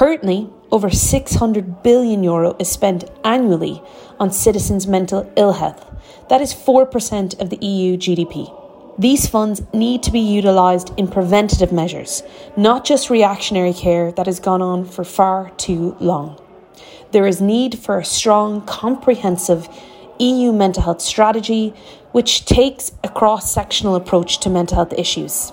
Currently, over 600 billion euro is spent annually on citizens' mental ill health. That is 4% of the EU GDP. These funds need to be utilised in preventative measures, not just reactionary care that has gone on for far too long. There is need for a strong, comprehensive EU mental health strategy which takes a cross sectional approach to mental health issues.